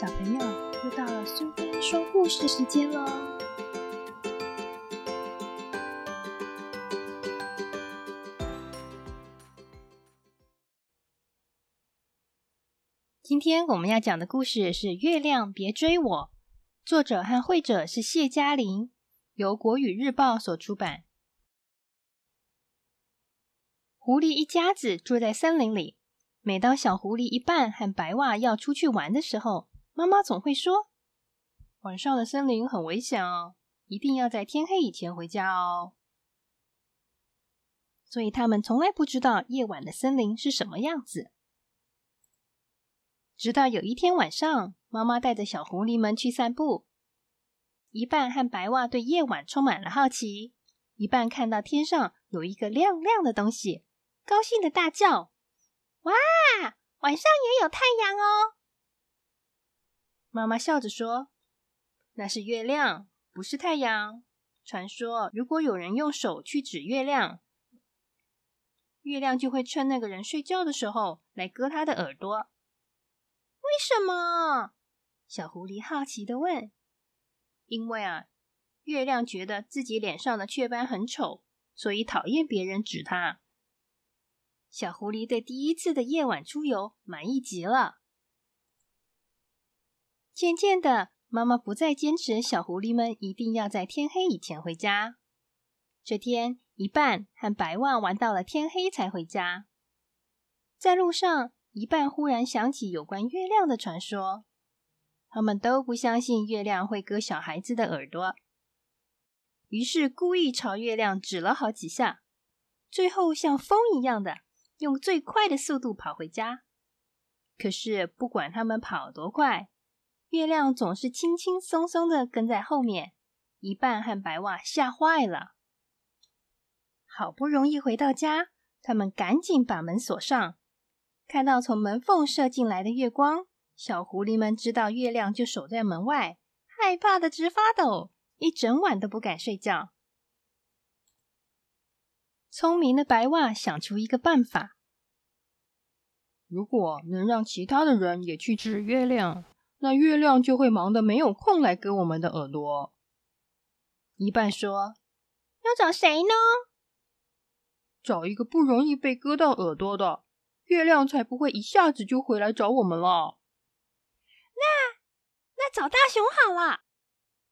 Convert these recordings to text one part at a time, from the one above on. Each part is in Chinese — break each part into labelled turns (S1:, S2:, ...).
S1: 小朋友，又到了苏菲说故事时间喽！今天我们要讲的故事是《月亮别追我》，作者和绘者是谢嘉玲，由国语日报所出版。狐狸一家子住在森林里。每当小狐狸一半和白袜要出去玩的时候，妈妈总会说：“晚上的森林很危险哦，一定要在天黑以前回家哦。”所以他们从来不知道夜晚的森林是什么样子。直到有一天晚上，妈妈带着小狐狸们去散步，一半和白袜对夜晚充满了好奇，一半看到天上有一个亮亮的东西，高兴的大叫。哇，晚上也有太阳哦！妈妈笑着说：“那是月亮，不是太阳。传说，如果有人用手去指月亮，月亮就会趁那个人睡觉的时候来割他的耳朵。为什么？”小狐狸好奇的问。“因为啊，月亮觉得自己脸上的雀斑很丑，所以讨厌别人指它。”小狐狸对第一次的夜晚出游满意极了。渐渐的，妈妈不再坚持小狐狸们一定要在天黑以前回家。这天，一半和白万玩到了天黑才回家。在路上，一半忽然想起有关月亮的传说，他们都不相信月亮会割小孩子的耳朵，于是故意朝月亮指了好几下，最后像风一样的。用最快的速度跑回家，可是不管他们跑多快，月亮总是轻轻松松的跟在后面。一半和白袜吓坏了，好不容易回到家，他们赶紧把门锁上。看到从门缝射进来的月光，小狐狸们知道月亮就守在门外，害怕的直发抖，一整晚都不敢睡觉。聪明的白袜想出一个办法：
S2: 如果能让其他的人也去指月亮，那月亮就会忙得没有空来割我们的耳朵。
S1: 一半说：“要找谁呢？
S2: 找一个不容易被割到耳朵的，月亮才不会一下子就回来找我们了。”
S1: 那那找大熊好了，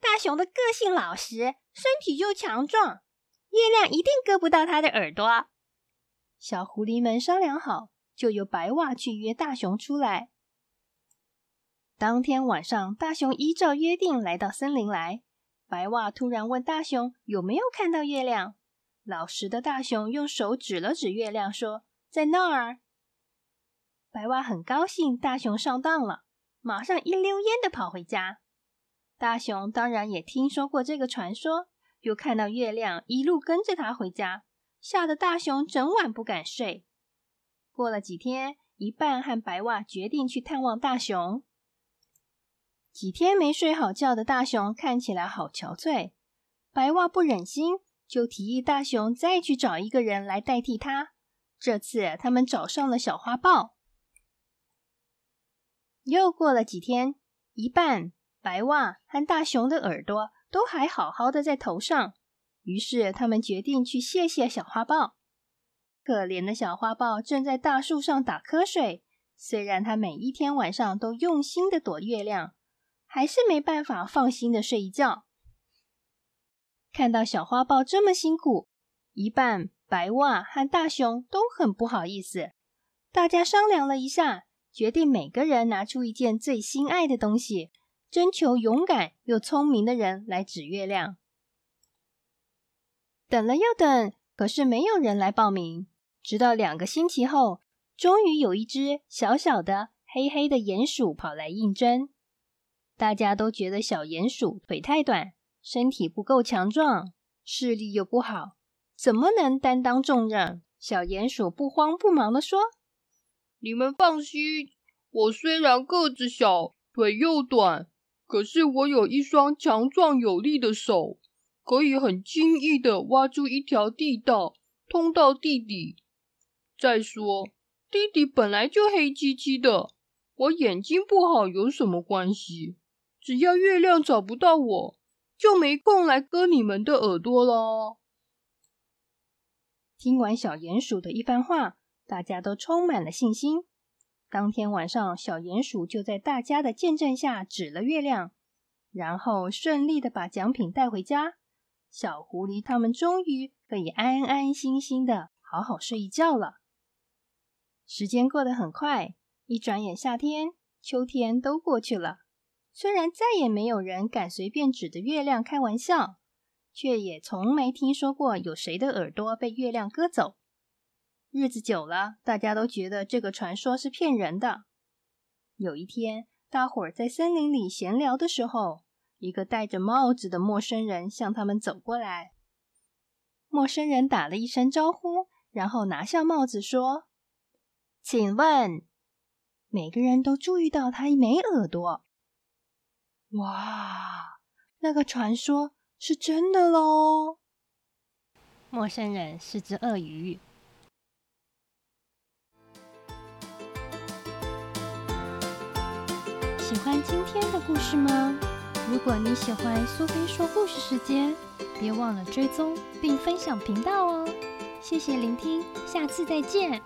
S1: 大熊的个性老实，身体又强壮。月亮一定割不到他的耳朵。小狐狸们商量好，就由白袜去约大熊出来。当天晚上，大熊依照约定来到森林来。白袜突然问大熊有没有看到月亮。老实的大熊用手指了指月亮，说：“在那儿。”白袜很高兴，大熊上当了，马上一溜烟的跑回家。大熊当然也听说过这个传说。又看到月亮一路跟着他回家，吓得大熊整晚不敢睡。过了几天，一半和白袜决定去探望大熊。几天没睡好觉的大熊看起来好憔悴，白袜不忍心，就提议大熊再去找一个人来代替他。这次他们找上了小花豹。又过了几天，一半白袜和大熊的耳朵。都还好好的在头上，于是他们决定去谢谢小花豹。可怜的小花豹正在大树上打瞌睡，虽然它每一天晚上都用心的躲月亮，还是没办法放心的睡一觉。看到小花豹这么辛苦，一半白袜和大熊都很不好意思。大家商量了一下，决定每个人拿出一件最心爱的东西。征求勇敢又聪明的人来指月亮。等了又等，可是没有人来报名。直到两个星期后，终于有一只小小的、黑黑的鼹鼠跑来应征。大家都觉得小鼹鼠腿太短，身体不够强壮，视力又不好，怎么能担当重任？小鼹鼠不慌不忙地说：“
S2: 你们放心，我虽然个子小，腿又短。”可是我有一双强壮有力的手，可以很轻易的挖出一条地道，通到地底。再说，地底本来就黑漆漆的，我眼睛不好有什么关系？只要月亮找不到我，就没空来割你们的耳朵了。
S1: 听完小鼹鼠的一番话，大家都充满了信心。当天晚上，小鼹鼠就在大家的见证下指了月亮，然后顺利的把奖品带回家。小狐狸他们终于可以安安心心的好好睡一觉了。时间过得很快，一转眼夏天、秋天都过去了。虽然再也没有人敢随便指着月亮开玩笑，却也从没听说过有谁的耳朵被月亮割走。日子久了，大家都觉得这个传说是骗人的。有一天，大伙儿在森林里闲聊的时候，一个戴着帽子的陌生人向他们走过来。陌生人打了一声招呼，然后拿下帽子说。请问，每个人都注意到他没耳朵。哇，那个传说是真的喽！陌生人是只鳄鱼。喜欢今天的故事吗？如果你喜欢苏菲说故事时间，别忘了追踪并分享频道哦！谢谢聆听，下次再见。